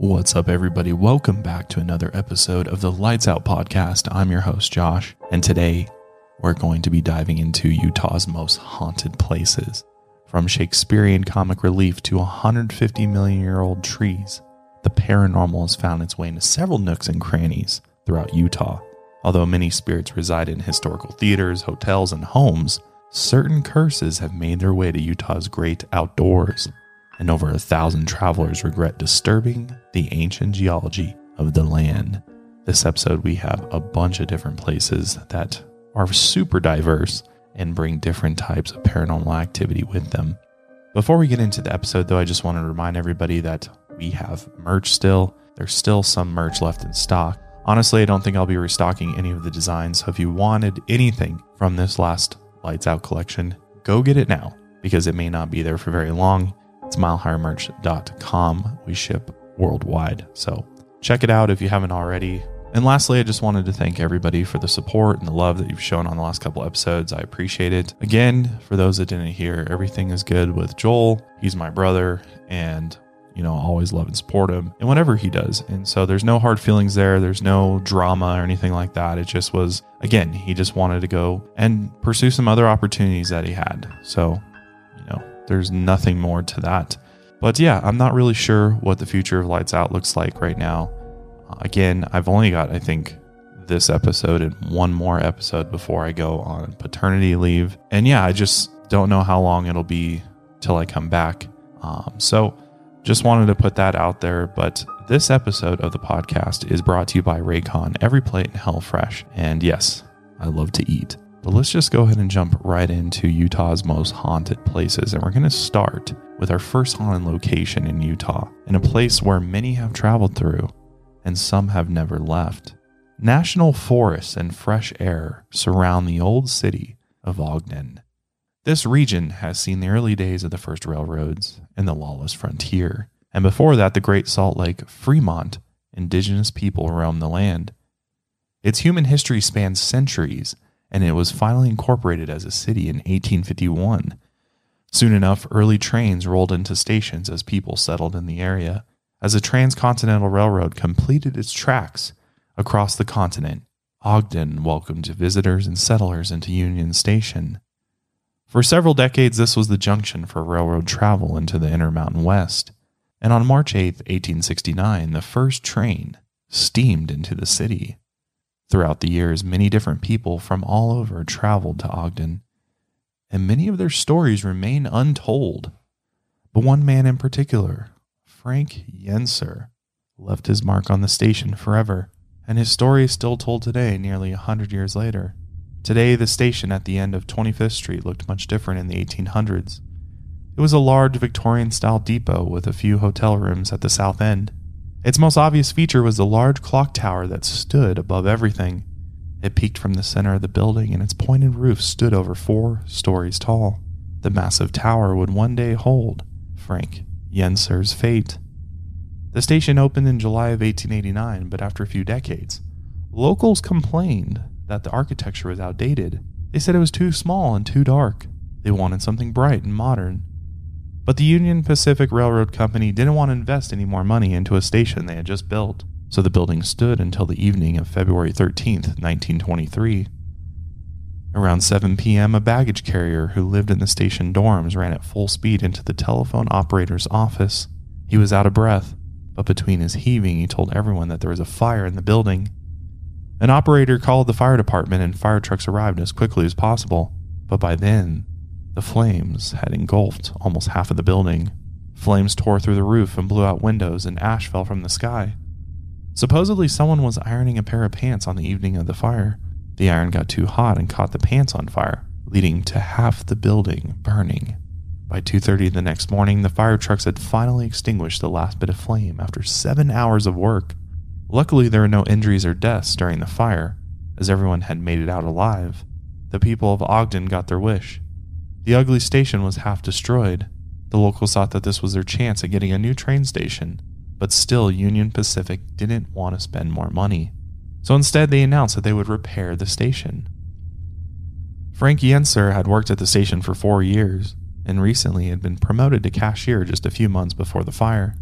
What's up, everybody? Welcome back to another episode of the Lights Out Podcast. I'm your host, Josh, and today we're going to be diving into Utah's most haunted places. From Shakespearean comic relief to 150 million year old trees, the paranormal has found its way into several nooks and crannies throughout Utah. Although many spirits reside in historical theaters, hotels, and homes, certain curses have made their way to Utah's great outdoors and over a thousand travelers regret disturbing the ancient geology of the land. This episode, we have a bunch of different places that are super diverse and bring different types of paranormal activity with them. Before we get into the episode, though, I just want to remind everybody that we have merch still. There's still some merch left in stock. Honestly, I don't think I'll be restocking any of the designs. So if you wanted anything from this last Lights Out collection, go get it now because it may not be there for very long. It's milehighermerch.com. We ship worldwide. So check it out if you haven't already. And lastly, I just wanted to thank everybody for the support and the love that you've shown on the last couple episodes. I appreciate it. Again, for those that didn't hear, everything is good with Joel. He's my brother and you know, always love and support him and whatever he does. And so there's no hard feelings there. There's no drama or anything like that. It just was, again, he just wanted to go and pursue some other opportunities that he had. So there's nothing more to that. But yeah, I'm not really sure what the future of Lights Out looks like right now. Uh, again, I've only got, I think, this episode and one more episode before I go on paternity leave. And yeah, I just don't know how long it'll be till I come back. Um, so just wanted to put that out there. But this episode of the podcast is brought to you by Raycon, every plate in HelloFresh. And yes, I love to eat. But let's just go ahead and jump right into Utah's most haunted places. And we're going to start with our first haunted location in Utah, in a place where many have traveled through and some have never left. National forests and fresh air surround the old city of Ogden. This region has seen the early days of the first railroads and the lawless frontier, and before that, the Great Salt Lake, Fremont, indigenous people roamed the land. Its human history spans centuries and it was finally incorporated as a city in 1851. Soon enough, early trains rolled into stations as people settled in the area. As the Transcontinental Railroad completed its tracks across the continent, Ogden welcomed visitors and settlers into Union Station. For several decades, this was the junction for railroad travel into the Intermountain West. And on March 8, 1869, the first train steamed into the city. Throughout the years, many different people from all over traveled to Ogden, and many of their stories remain untold. But one man in particular, Frank Yenser, left his mark on the station forever, and his story is still told today, nearly a hundred years later. Today, the station at the end of 25th Street looked much different in the 1800s. It was a large Victorian style depot with a few hotel rooms at the south end. Its most obvious feature was the large clock tower that stood above everything. It peaked from the center of the building, and its pointed roof stood over four stories tall. The massive tower would one day hold Frank Yenser's fate. The station opened in July of 1889, but after a few decades, locals complained that the architecture was outdated. They said it was too small and too dark. They wanted something bright and modern. But the Union Pacific Railroad Company didn't want to invest any more money into a station they had just built, so the building stood until the evening of February 13, 1923. Around 7 p.m., a baggage carrier who lived in the station dorms ran at full speed into the telephone operator's office. He was out of breath, but between his heaving, he told everyone that there was a fire in the building. An operator called the fire department, and fire trucks arrived as quickly as possible. But by then, the flames had engulfed almost half of the building. Flames tore through the roof and blew out windows, and ash fell from the sky. Supposedly, someone was ironing a pair of pants on the evening of the fire. The iron got too hot and caught the pants on fire, leading to half the building burning. By 2:30 the next morning, the fire trucks had finally extinguished the last bit of flame after 7 hours of work. Luckily, there were no injuries or deaths during the fire, as everyone had made it out alive. The people of Ogden got their wish. The ugly station was half destroyed. The locals thought that this was their chance at getting a new train station, but still Union Pacific didn't want to spend more money. So instead, they announced that they would repair the station. Frank Yenser had worked at the station for four years and recently had been promoted to cashier just a few months before the fire.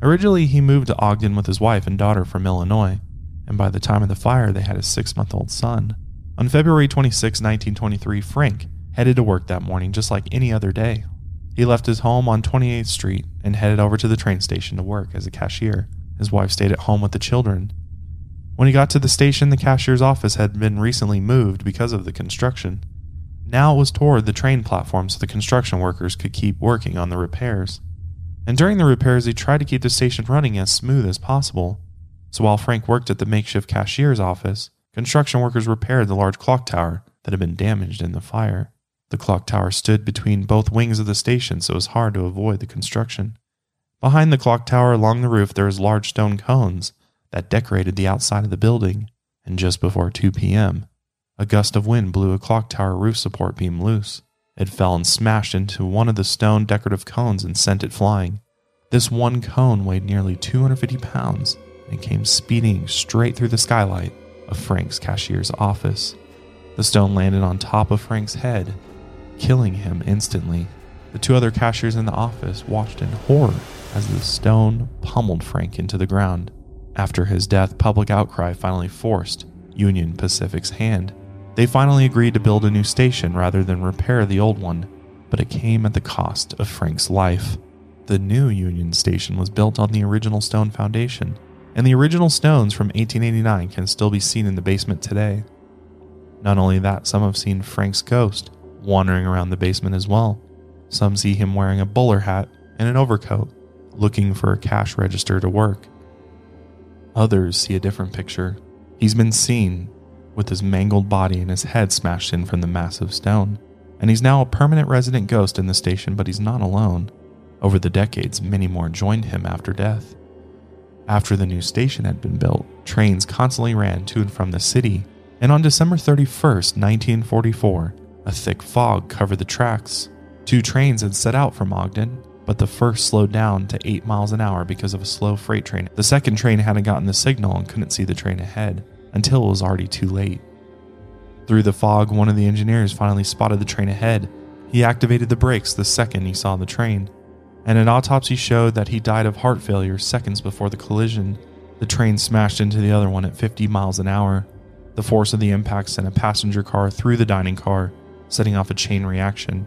Originally, he moved to Ogden with his wife and daughter from Illinois, and by the time of the fire, they had a six month old son. On February 26, 1923, Frank headed to work that morning just like any other day. He left his home on 28th Street and headed over to the train station to work as a cashier. His wife stayed at home with the children. When he got to the station, the cashier's office had been recently moved because of the construction. Now it was toward the train platform so the construction workers could keep working on the repairs. And during the repairs, he tried to keep the station running as smooth as possible. So while Frank worked at the makeshift cashier's office, construction workers repaired the large clock tower that had been damaged in the fire. The clock tower stood between both wings of the station, so it was hard to avoid the construction. Behind the clock tower along the roof, there was large stone cones that decorated the outside of the building, and just before 2 p.m., a gust of wind blew a clock tower roof support beam loose. It fell and smashed into one of the stone decorative cones and sent it flying. This one cone weighed nearly 250 pounds and came speeding straight through the skylight of Frank's cashier's office. The stone landed on top of Frank's head, killing him instantly. The two other cashiers in the office watched in horror as the stone pummeled Frank into the ground. After his death, public outcry finally forced Union Pacific's hand. They finally agreed to build a new station rather than repair the old one, but it came at the cost of Frank's life. The new Union Station was built on the original stone foundation, and the original stones from 1889 can still be seen in the basement today. Not only that, some have seen Frank's ghost wandering around the basement as well. Some see him wearing a bowler hat and an overcoat, looking for a cash register to work. Others see a different picture. He's been seen with his mangled body and his head smashed in from the massive stone. And he's now a permanent resident ghost in the station, but he's not alone. Over the decades, many more joined him after death. After the new station had been built, trains constantly ran to and from the city, and on December 31st, 1944, a thick fog covered the tracks. Two trains had set out from Ogden, but the first slowed down to 8 miles an hour because of a slow freight train. The second train hadn't gotten the signal and couldn't see the train ahead until it was already too late. Through the fog, one of the engineers finally spotted the train ahead. He activated the brakes the second he saw the train, and an autopsy showed that he died of heart failure seconds before the collision. The train smashed into the other one at 50 miles an hour. The force of the impact sent a passenger car through the dining car, setting off a chain reaction.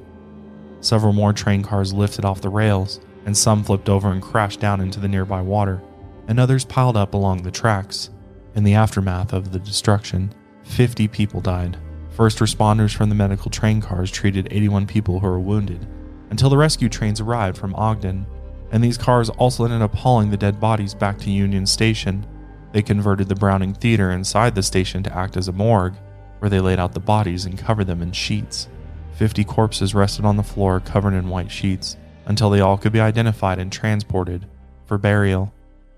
Several more train cars lifted off the rails, and some flipped over and crashed down into the nearby water, and others piled up along the tracks. In the aftermath of the destruction, 50 people died. First responders from the medical train cars treated 81 people who were wounded until the rescue trains arrived from Ogden, and these cars also ended up hauling the dead bodies back to Union Station. They converted the Browning Theater inside the station to act as a morgue, where they laid out the bodies and covered them in sheets. 50 corpses rested on the floor covered in white sheets until they all could be identified and transported for burial.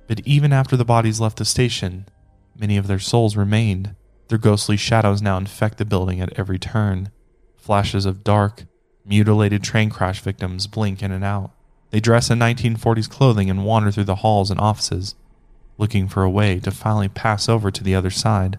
But even after the bodies left the station, Many of their souls remained. Their ghostly shadows now infect the building at every turn. Flashes of dark, mutilated train crash victims blink in and out. They dress in 1940s clothing and wander through the halls and offices, looking for a way to finally pass over to the other side.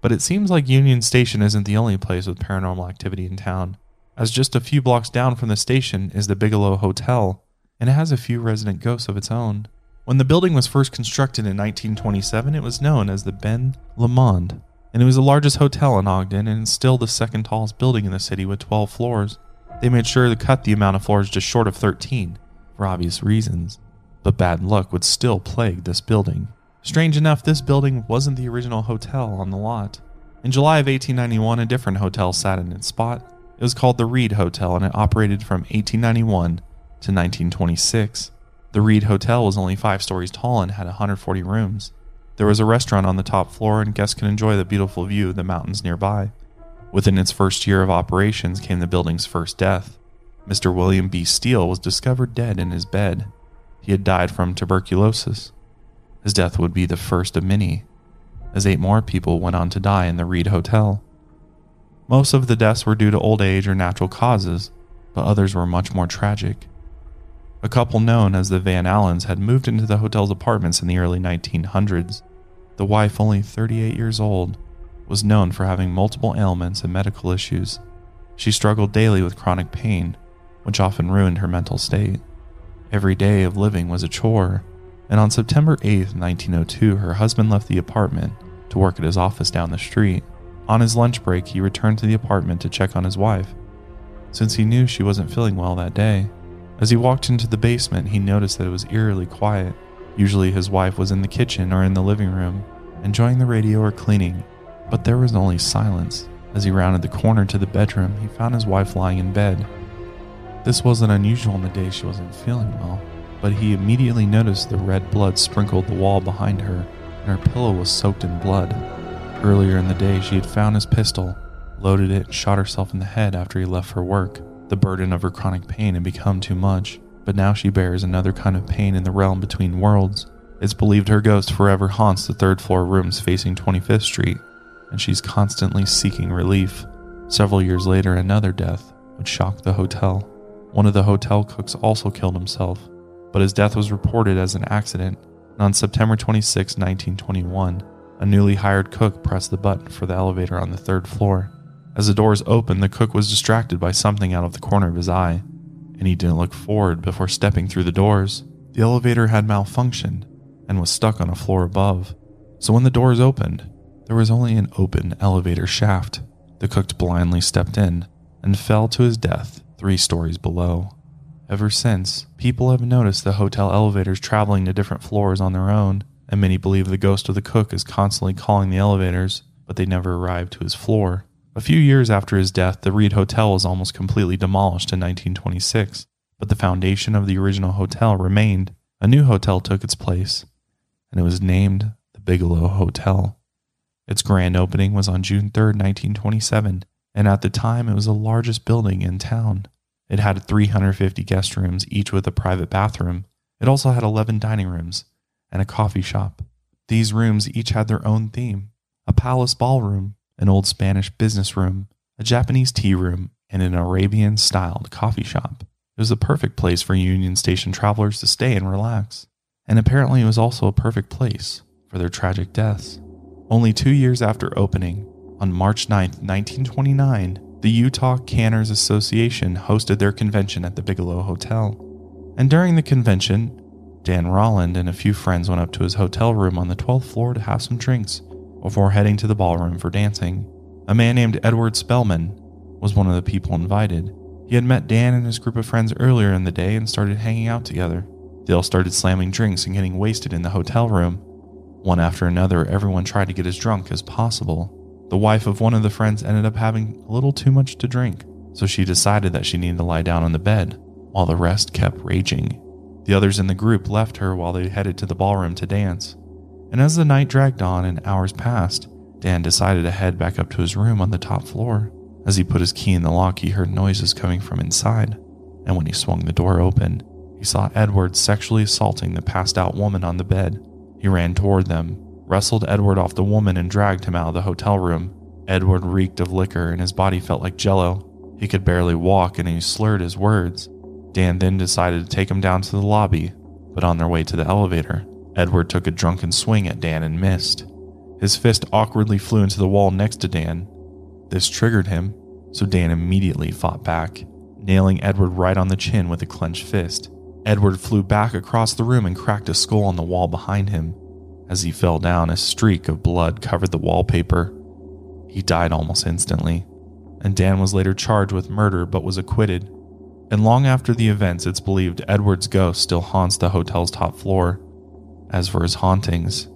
But it seems like Union Station isn't the only place with paranormal activity in town, as just a few blocks down from the station is the Bigelow Hotel, and it has a few resident ghosts of its own. When the building was first constructed in 1927, it was known as the Ben Lomond, and it was the largest hotel in Ogden and still the second tallest building in the city with 12 floors. They made sure to cut the amount of floors just short of 13, for obvious reasons, but bad luck would still plague this building. Strange enough, this building wasn't the original hotel on the lot. In July of 1891, a different hotel sat in its spot. It was called the Reed Hotel and it operated from 1891 to 1926. The Reed Hotel was only five stories tall and had 140 rooms. There was a restaurant on the top floor, and guests could enjoy the beautiful view of the mountains nearby. Within its first year of operations came the building's first death. Mr. William B. Steele was discovered dead in his bed. He had died from tuberculosis. His death would be the first of many, as eight more people went on to die in the Reed Hotel. Most of the deaths were due to old age or natural causes, but others were much more tragic. A couple known as the Van Allens had moved into the hotel's apartments in the early 1900s. The wife, only 38 years old, was known for having multiple ailments and medical issues. She struggled daily with chronic pain, which often ruined her mental state. Every day of living was a chore, and on September 8, 1902, her husband left the apartment to work at his office down the street. On his lunch break, he returned to the apartment to check on his wife, since he knew she wasn't feeling well that day. As he walked into the basement, he noticed that it was eerily quiet. Usually, his wife was in the kitchen or in the living room, enjoying the radio or cleaning, but there was only silence. As he rounded the corner to the bedroom, he found his wife lying in bed. This wasn't unusual on the day she wasn't feeling well, but he immediately noticed the red blood sprinkled the wall behind her, and her pillow was soaked in blood. Earlier in the day, she had found his pistol, loaded it, and shot herself in the head after he left for work. The burden of her chronic pain had become too much, but now she bears another kind of pain in the realm between worlds. It's believed her ghost forever haunts the third floor rooms facing 25th Street, and she's constantly seeking relief. Several years later, another death would shock the hotel. One of the hotel cooks also killed himself, but his death was reported as an accident. And on September 26, 1921, a newly hired cook pressed the button for the elevator on the third floor. As the doors opened, the cook was distracted by something out of the corner of his eye, and he didn't look forward before stepping through the doors. The elevator had malfunctioned and was stuck on a floor above. So when the doors opened, there was only an open elevator shaft. The cook blindly stepped in and fell to his death three stories below. Ever since, people have noticed the hotel elevators traveling to different floors on their own, and many believe the ghost of the cook is constantly calling the elevators, but they never arrive to his floor. A few years after his death, the Reed Hotel was almost completely demolished in 1926, but the foundation of the original hotel remained. A new hotel took its place, and it was named the Bigelow Hotel. Its grand opening was on June 3, 1927, and at the time it was the largest building in town. It had 350 guest rooms, each with a private bathroom. It also had 11 dining rooms and a coffee shop. These rooms each had their own theme a palace ballroom, an old Spanish business room, a Japanese tea room, and an Arabian styled coffee shop. It was a perfect place for Union Station travelers to stay and relax. And apparently, it was also a perfect place for their tragic deaths. Only two years after opening, on March 9, 1929, the Utah Canners Association hosted their convention at the Bigelow Hotel. And during the convention, Dan Rolland and a few friends went up to his hotel room on the 12th floor to have some drinks before heading to the ballroom for dancing. A man named Edward Spellman was one of the people invited. He had met Dan and his group of friends earlier in the day and started hanging out together. They all started slamming drinks and getting wasted in the hotel room. One after another, everyone tried to get as drunk as possible. The wife of one of the friends ended up having a little too much to drink, so she decided that she needed to lie down on the bed, while the rest kept raging. The others in the group left her while they headed to the ballroom to dance. And as the night dragged on and hours passed, Dan decided to head back up to his room on the top floor. As he put his key in the lock, he heard noises coming from inside, and when he swung the door open, he saw Edward sexually assaulting the passed out woman on the bed. He ran toward them, wrestled Edward off the woman and dragged him out of the hotel room. Edward reeked of liquor and his body felt like jello. He could barely walk and he slurred his words. Dan then decided to take him down to the lobby, but on their way to the elevator, Edward took a drunken swing at Dan and missed. His fist awkwardly flew into the wall next to Dan. This triggered him, so Dan immediately fought back, nailing Edward right on the chin with a clenched fist. Edward flew back across the room and cracked a skull on the wall behind him. As he fell down, a streak of blood covered the wallpaper. He died almost instantly, and Dan was later charged with murder but was acquitted. And long after the events, it's believed Edward's ghost still haunts the hotel's top floor. As for his hauntings,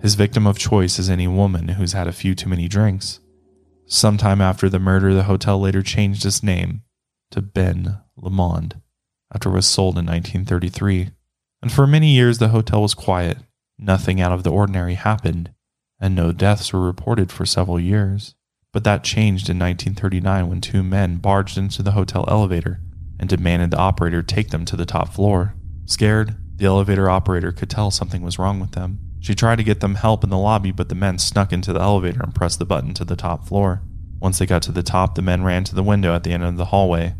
his victim of choice is any woman who's had a few too many drinks. Sometime after the murder, the hotel later changed its name to Ben Lomond after it was sold in 1933. And for many years, the hotel was quiet Nothing out of the ordinary happened, and no deaths were reported for several years. But that changed in 1939 when two men barged into the hotel elevator and demanded the operator take them to the top floor. Scared, the elevator operator could tell something was wrong with them. She tried to get them help in the lobby, but the men snuck into the elevator and pressed the button to the top floor. Once they got to the top, the men ran to the window at the end of the hallway,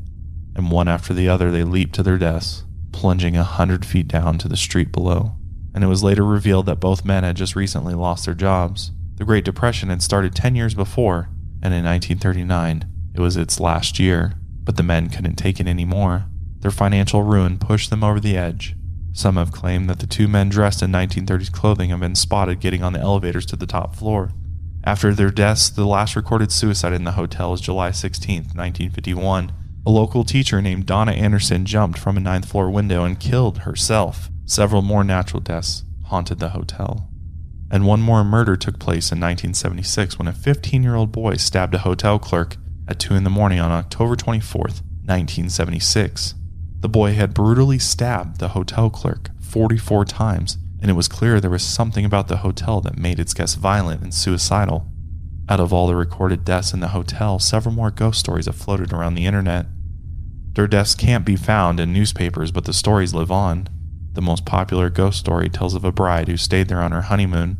and one after the other they leaped to their deaths, plunging a hundred feet down to the street below and it was later revealed that both men had just recently lost their jobs. The Great Depression had started 10 years before, and in 1939, it was its last year, but the men couldn't take it anymore. Their financial ruin pushed them over the edge, Some have claimed that the two men dressed in 1930s clothing have been spotted getting on the elevators to the top floor. After their deaths, the last recorded suicide in the hotel is July 16, 1951. A local teacher named Donna Anderson jumped from a ninth floor window and killed herself. Several more natural deaths haunted the hotel. And one more murder took place in 1976 when a 15 year old boy stabbed a hotel clerk at 2 in the morning on October 24, 1976. The boy had brutally stabbed the hotel clerk 44 times, and it was clear there was something about the hotel that made its guests violent and suicidal. Out of all the recorded deaths in the hotel, several more ghost stories have floated around the internet. Their deaths can't be found in newspapers, but the stories live on. The most popular ghost story tells of a bride who stayed there on her honeymoon.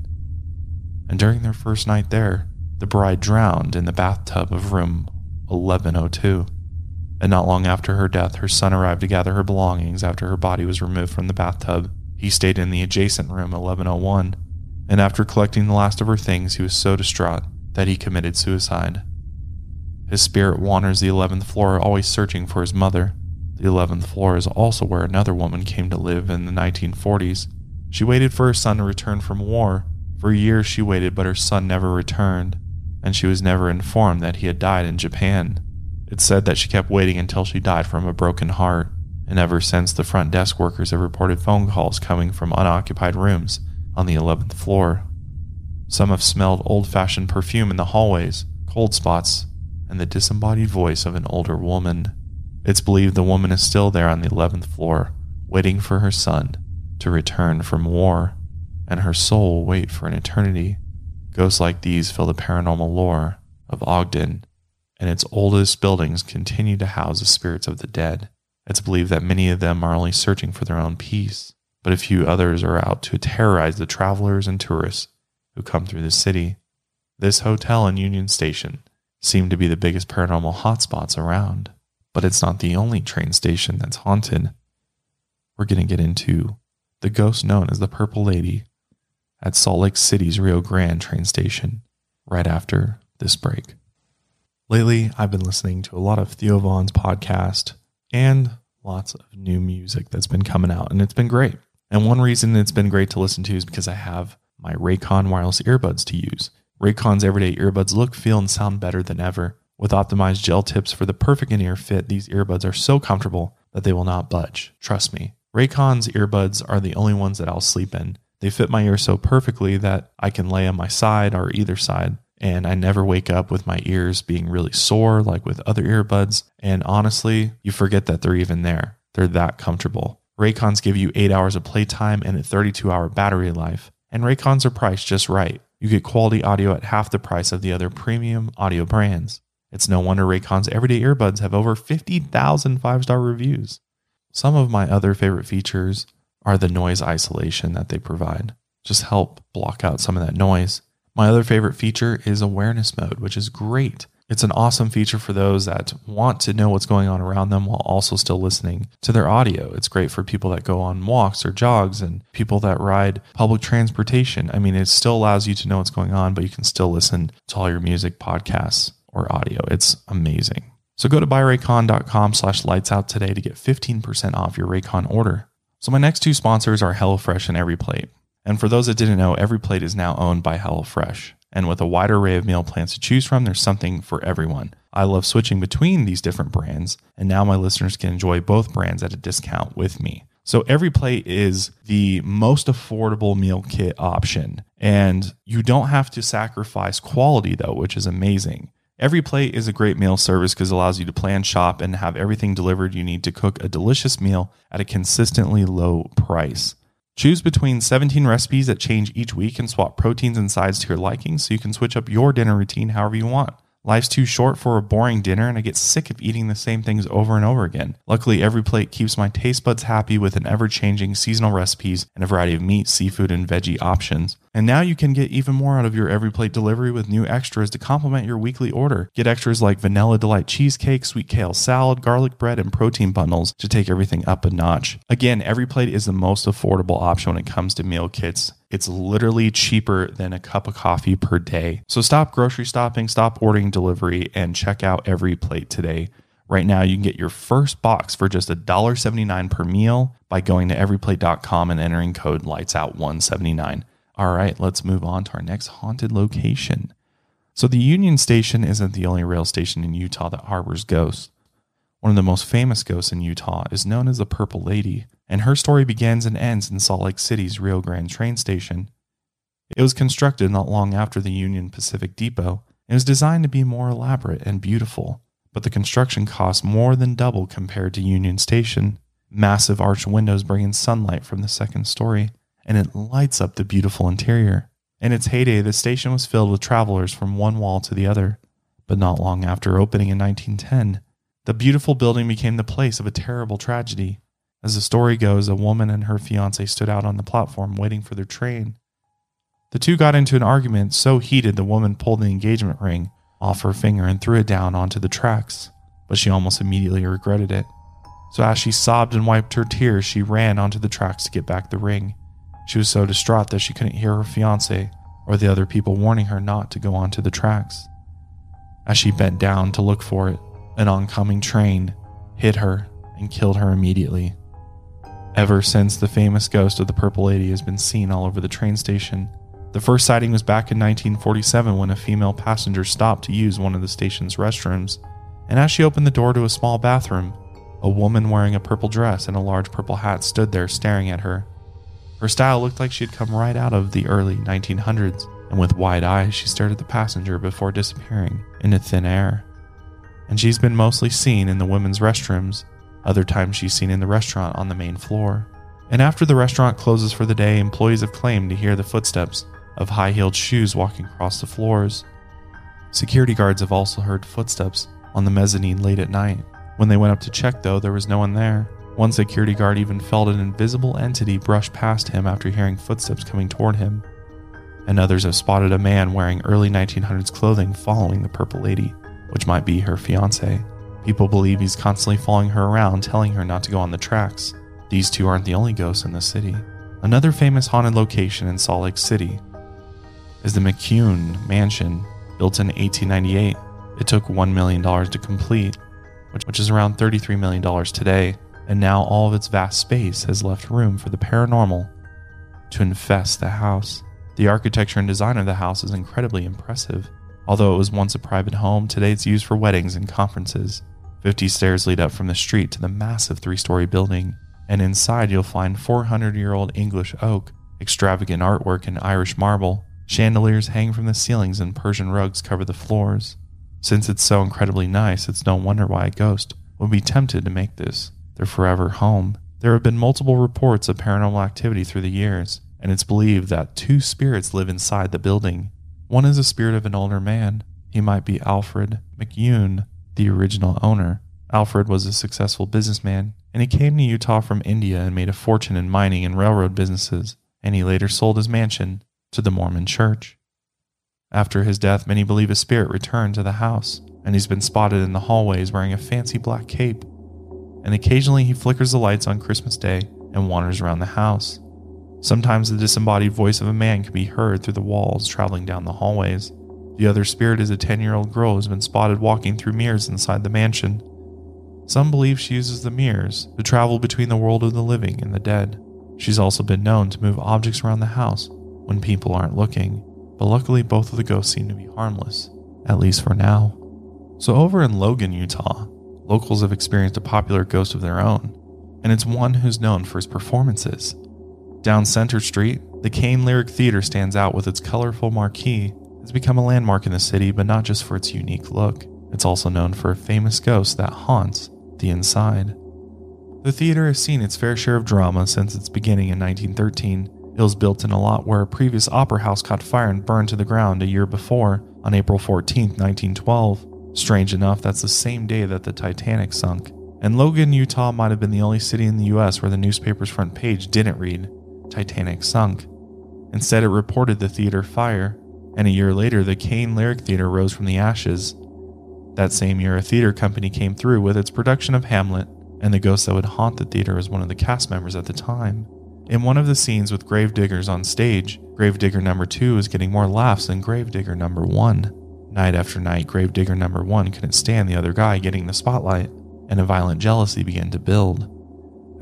And during their first night there, the bride drowned in the bathtub of room 1102. And not long after her death, her son arrived to gather her belongings after her body was removed from the bathtub. He stayed in the adjacent room 1101, and after collecting the last of her things, he was so distraught that he committed suicide. His spirit wanders the 11th floor, always searching for his mother. The 11th floor is also where another woman came to live in the 1940s. She waited for her son to return from war. For years she waited, but her son never returned, and she was never informed that he had died in Japan. It's said that she kept waiting until she died from a broken heart, and ever since the front desk workers have reported phone calls coming from unoccupied rooms on the 11th floor. Some have smelled old fashioned perfume in the hallways, cold spots, and the disembodied voice of an older woman. It's believed the woman is still there on the 11th floor, waiting for her son to return from war, and her soul will wait for an eternity. Ghosts like these fill the paranormal lore of Ogden, and its oldest buildings continue to house the spirits of the dead. It's believed that many of them are only searching for their own peace, but a few others are out to terrorize the travelers and tourists who come through the city. This hotel and Union Station seem to be the biggest paranormal hotspots around but it's not the only train station that's haunted. We're going to get into the ghost known as the Purple Lady at Salt Lake City's Rio Grande train station right after this break. Lately, I've been listening to a lot of Theo Von's podcast and lots of new music that's been coming out, and it's been great. And one reason it's been great to listen to is because I have my Raycon wireless earbuds to use. Raycon's everyday earbuds look, feel, and sound better than ever. With optimized gel tips for the perfect in ear fit, these earbuds are so comfortable that they will not budge. Trust me. Raycon's earbuds are the only ones that I'll sleep in. They fit my ear so perfectly that I can lay on my side or either side, and I never wake up with my ears being really sore like with other earbuds. And honestly, you forget that they're even there. They're that comfortable. Raycons give you 8 hours of playtime and a 32 hour battery life, and Raycons are priced just right. You get quality audio at half the price of the other premium audio brands. It's no wonder Raycon's everyday earbuds have over 50,000 five star reviews. Some of my other favorite features are the noise isolation that they provide. Just help block out some of that noise. My other favorite feature is awareness mode, which is great. It's an awesome feature for those that want to know what's going on around them while also still listening to their audio. It's great for people that go on walks or jogs and people that ride public transportation. I mean, it still allows you to know what's going on, but you can still listen to all your music podcasts or audio. It's amazing. So go to buyraycon.com slash lights out today to get 15% off your Raycon order. So my next two sponsors are HelloFresh and EveryPlate. And for those that didn't know, EveryPlate is now owned by HelloFresh. And with a wide array of meal plans to choose from, there's something for everyone. I love switching between these different brands, and now my listeners can enjoy both brands at a discount with me. So EveryPlate is the most affordable meal kit option, and you don't have to sacrifice quality though, which is amazing. EveryPlate is a great meal service because it allows you to plan, shop, and have everything delivered you need to cook a delicious meal at a consistently low price. Choose between 17 recipes that change each week and swap proteins and sides to your liking so you can switch up your dinner routine however you want. Life's too short for a boring dinner, and I get sick of eating the same things over and over again. Luckily, every plate keeps my taste buds happy with an ever changing seasonal recipes and a variety of meat, seafood, and veggie options. And now you can get even more out of your every plate delivery with new extras to complement your weekly order. Get extras like vanilla delight cheesecake, sweet kale salad, garlic bread, and protein bundles to take everything up a notch. Again, every plate is the most affordable option when it comes to meal kits. It's literally cheaper than a cup of coffee per day. So stop grocery stopping, stop ordering delivery, and check out every plate today. Right now, you can get your first box for just $1.79 per meal by going to everyplate.com and entering code LightsOut179. All right, let's move on to our next haunted location. So, the Union Station isn't the only rail station in Utah that harbors ghosts. One of the most famous ghosts in Utah is known as the Purple Lady, and her story begins and ends in Salt Lake City's Rio Grande train station. It was constructed not long after the Union Pacific Depot and was designed to be more elaborate and beautiful but the construction cost more than double compared to Union Station. Massive arched windows bring in sunlight from the second story, and it lights up the beautiful interior. In its heyday, the station was filled with travelers from one wall to the other. But not long after opening in 1910, the beautiful building became the place of a terrible tragedy. As the story goes, a woman and her fiance stood out on the platform waiting for their train. The two got into an argument so heated the woman pulled the engagement ring off her finger and threw it down onto the tracks, but she almost immediately regretted it. So as she sobbed and wiped her tears, she ran onto the tracks to get back the ring. She was so distraught that she couldn't hear her fiance or the other people warning her not to go onto the tracks. As she bent down to look for it, an oncoming train hit her and killed her immediately. Ever since, the famous ghost of the Purple Lady has been seen all over the train station the first sighting was back in 1947 when a female passenger stopped to use one of the station's restrooms, and as she opened the door to a small bathroom, a woman wearing a purple dress and a large purple hat stood there staring at her. Her style looked like she had come right out of the early 1900s, and with wide eyes, she stared at the passenger before disappearing into thin air. And she's been mostly seen in the women's restrooms, other times she's seen in the restaurant on the main floor. And after the restaurant closes for the day, employees have claimed to hear the footsteps of high heeled shoes walking across the floors. Security guards have also heard footsteps on the mezzanine late at night. When they went up to check, though, there was no one there. One security guard even felt an invisible entity brush past him after hearing footsteps coming toward him. And others have spotted a man wearing early 1900s clothing following the Purple Lady, which might be her fiance. People believe he's constantly following her around, telling her not to go on the tracks. These two aren't the only ghosts in the city. Another famous haunted location in Salt Lake City is the McCune Mansion, built in 1898. It took $1 million to complete, which, is around $33 million today, and now all of its vast space has left room for the paranormal to infest the house. The architecture and design of the house is incredibly impressive. Although it was once a private home, today it's used for weddings and conferences. 50 stairs lead up from the street to the massive three story building, and inside you'll find 400 year old English oak, extravagant artwork in Irish marble, Chandeliers hang from the ceilings and Persian rugs cover the floors. Since it's so incredibly nice, it's no wonder why a ghost would be tempted to make this their forever home. There have been multiple reports of paranormal activity through the years, and it's believed that two spirits live inside the building. One is the spirit of an older man. He might be Alfred McCune, the original owner. Alfred was a successful businessman, and he came to Utah from India and made a fortune in mining and railroad businesses, and he later sold his mansion to the Mormon church. After his death, many believe his spirit returned to the house, and he's been spotted in the hallways wearing a fancy black cape. And occasionally he flickers the lights on Christmas Day and wanders around the house. Sometimes the disembodied voice of a man can be heard through the walls traveling down the hallways. The other spirit is a 10 year old girl who's been spotted walking through mirrors inside the mansion. Some believe she uses the mirrors to travel between the world of the living and the dead. She's also been known to move objects around the house when people aren't looking, but luckily both of the ghosts seem to be harmless, at least for now. So, over in Logan, Utah, locals have experienced a popular ghost of their own, and it's one who's known for his performances. Down Center Street, the Caine Lyric Theater stands out with its colorful marquee. It's become a landmark in the city, but not just for its unique look. It's also known for a famous ghost that haunts the inside. The theater has seen its fair share of drama since its beginning in 1913, it was built in a lot where a previous opera house caught fire and burned to the ground a year before, on April 14, 1912. Strange enough, that's the same day that the Titanic sunk. And Logan, Utah might have been the only city in the US where the newspaper's front page didn't read, Titanic sunk. Instead, it reported the theater fire, and a year later, the Caine Lyric Theater rose from the ashes. That same year, a theater company came through with its production of Hamlet, and the ghost that would haunt the theater was one of the cast members at the time. In one of the scenes with Gravediggers on stage, Gravedigger number 2 is getting more laughs than Gravedigger number 1. Night after night, Gravedigger number 1 couldn't stand the other guy getting the spotlight. and a violent jealousy began to build.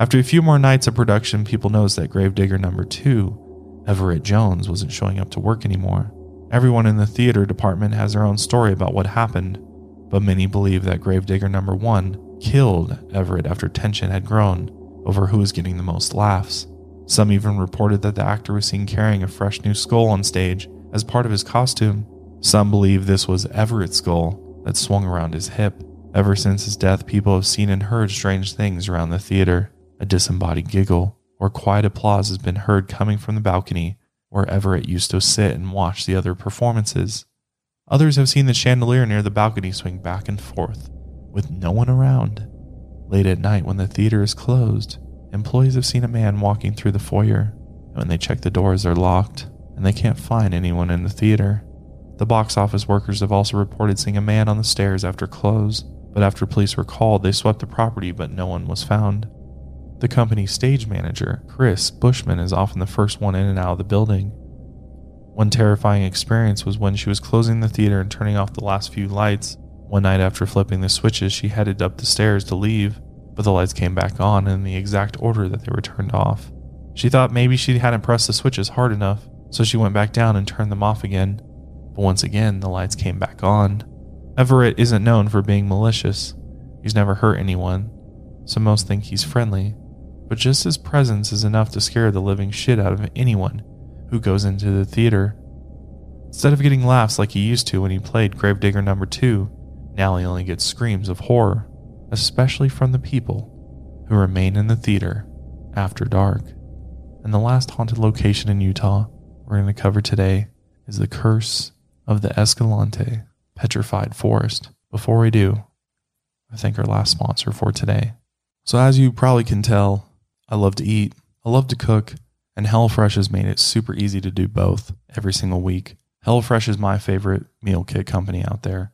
After a few more nights of production, people noticed that Gravedigger number two, Everett Jones, wasn't showing up to work anymore. Everyone in the theater department has their own story about what happened, but many believe that Gravedigger number one killed Everett after tension had grown over who was getting the most laughs. Some even reported that the actor was seen carrying a fresh new skull on stage as part of his costume. Some believe this was Everett's skull that swung around his hip. Ever since his death, people have seen and heard strange things around the theater. A disembodied giggle or quiet applause has been heard coming from the balcony where Everett used to sit and watch the other performances. Others have seen the chandelier near the balcony swing back and forth with no one around. Late at night, when the theater is closed, employees have seen a man walking through the foyer. When they check the doors, they're locked and they can't find anyone in the theater. The box office workers have also reported seeing a man on the stairs after close, but after police were called, they swept the property, but no one was found. The company's stage manager, Chris Bushman, is often the first one in and out of the building. One terrifying experience was when she was closing the theater and turning off the last few lights. One night after flipping the switches, she headed up the stairs to leave, but the lights came back on in the exact order that they were turned off. She thought maybe she hadn't pressed the switches hard enough, so she went back down and turned them off again. But once again, the lights came back on. Everett isn't known for being malicious. He's never hurt anyone, so most think he's friendly. But just his presence is enough to scare the living shit out of anyone who goes into the theater. Instead of getting laughs like he used to when he played Gravedigger number 2, now he only gets screams of horror, especially from the people who remain in the theater after dark. And the last haunted location in Utah we're going to cover today is the curse of the Escalante Petrified Forest. Before we do, I thank our last sponsor for today. So, as you probably can tell, I love to eat, I love to cook, and HelloFresh has made it super easy to do both every single week. HelloFresh is my favorite meal kit company out there.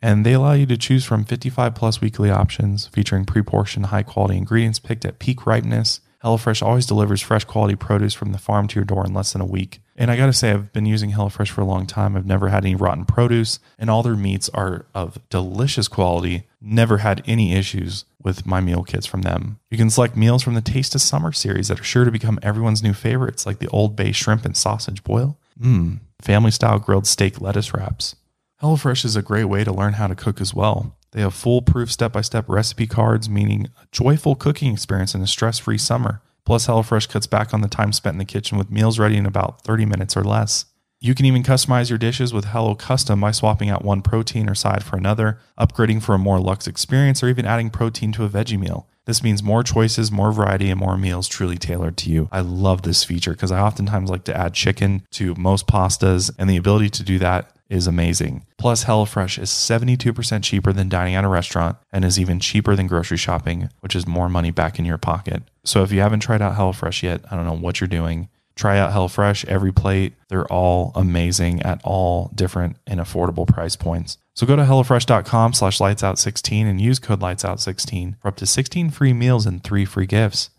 And they allow you to choose from 55 plus weekly options featuring pre portioned high quality ingredients picked at peak ripeness. HelloFresh always delivers fresh quality produce from the farm to your door in less than a week. And I gotta say, I've been using HelloFresh for a long time. I've never had any rotten produce, and all their meats are of delicious quality. Never had any issues with my meal kits from them. You can select meals from the Taste of Summer series that are sure to become everyone's new favorites, like the Old Bay shrimp and sausage boil. Mmm, family style grilled steak lettuce wraps. HelloFresh is a great way to learn how to cook as well. They have foolproof step by step recipe cards, meaning a joyful cooking experience in a stress free summer. Plus, HelloFresh cuts back on the time spent in the kitchen with meals ready in about 30 minutes or less. You can even customize your dishes with Hello Custom by swapping out one protein or side for another, upgrading for a more luxe experience, or even adding protein to a veggie meal. This means more choices, more variety, and more meals truly tailored to you. I love this feature because I oftentimes like to add chicken to most pastas, and the ability to do that is amazing. Plus, HelloFresh is 72% cheaper than dining at a restaurant and is even cheaper than grocery shopping, which is more money back in your pocket. So if you haven't tried out HelloFresh yet, I don't know what you're doing. Try out HelloFresh, every plate. They're all amazing at all different and affordable price points. So go to HelloFresh.com slash lightsout16 and use code lightsout16 for up to 16 free meals and three free gifts.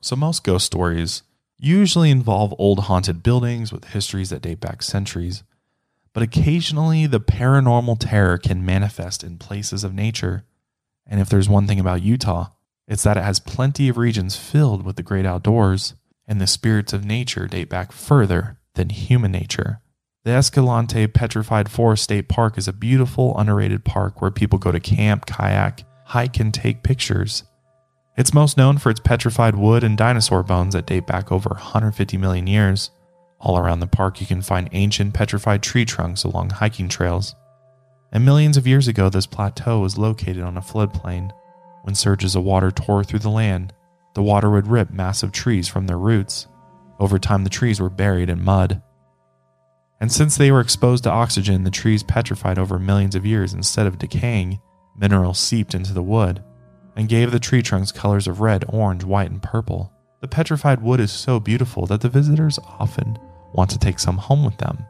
So most ghost stories usually involve old haunted buildings with histories that date back centuries but occasionally the paranormal terror can manifest in places of nature. And if there's one thing about Utah, it's that it has plenty of regions filled with the great outdoors, and the spirits of nature date back further than human nature. The Escalante Petrified Forest State Park is a beautiful, underrated park where people go to camp, kayak, hike, and take pictures. It's most known for its petrified wood and dinosaur bones that date back over 150 million years. All around the park, you can find ancient petrified tree trunks along hiking trails. And millions of years ago, this plateau was located on a floodplain. When surges of water tore through the land, the water would rip massive trees from their roots. Over time, the trees were buried in mud. And since they were exposed to oxygen, the trees petrified over millions of years instead of decaying. Minerals seeped into the wood and gave the tree trunks colors of red, orange, white, and purple. The petrified wood is so beautiful that the visitors often want to take some home with them.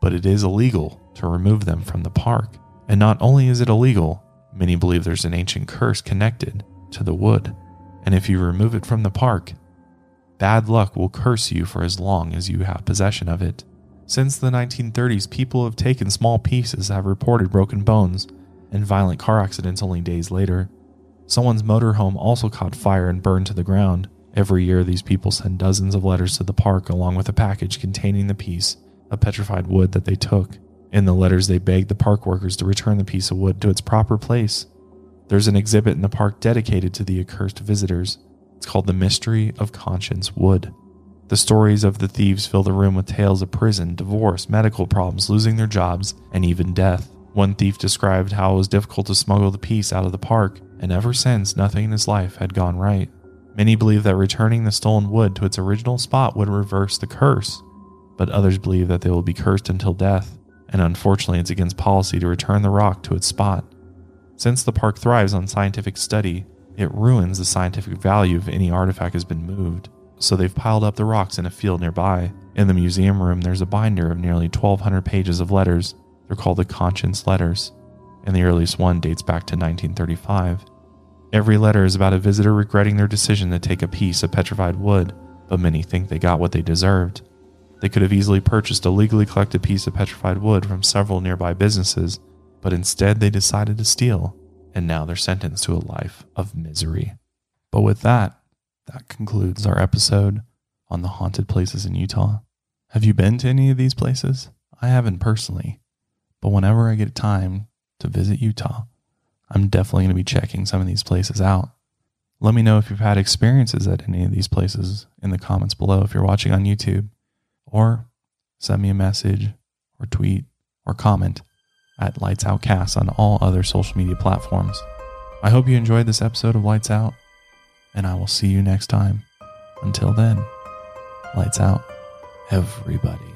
But it is illegal to remove them from the park. And not only is it illegal, many believe there's an ancient curse connected to the wood. And if you remove it from the park, bad luck will curse you for as long as you have possession of it. Since the 1930s, people have taken small pieces have reported broken bones and violent car accidents only days later. Someone's motorhome also caught fire and burned to the ground. Every year, these people send dozens of letters to the park along with a package containing the piece of petrified wood that they took. In the letters, they begged the park workers to return the piece of wood to its proper place. There's an exhibit in the park dedicated to the accursed visitors. It's called The Mystery of Conscience Wood. The stories of the thieves fill the room with tales of prison, divorce, medical problems, losing their jobs, and even death. One thief described how it was difficult to smuggle the piece out of the park, and ever since, nothing in his life had gone right. Many believe that returning the stolen wood to its original spot would reverse the curse, but others believe that they will be cursed until death and unfortunately, it's against policy to return the rock to its spot. Since the park thrives on scientific study, it ruins the scientific value if any artifact has been moved, so they've piled up the rocks in a field nearby. In the museum room, there's a binder of nearly 1,200 pages of letters. They're called the Conscience Letters, and the earliest one dates back to 1935. Every letter is about a visitor regretting their decision to take a piece of petrified wood, but many think they got what they deserved. They could have easily purchased a legally collected piece of petrified wood from several nearby businesses, but instead they decided to steal, and now they're sentenced to a life of misery. But with that, that concludes our episode on the haunted places in Utah. Have you been to any of these places? I haven't personally, but whenever I get time to visit Utah, I'm definitely going to be checking some of these places out. Let me know if you've had experiences at any of these places in the comments below if you're watching on YouTube or send me a message or tweet or comment at Lights Out Cast on all other social media platforms. I hope you enjoyed this episode of Lights Out, and I will see you next time. Until then, lights out, everybody.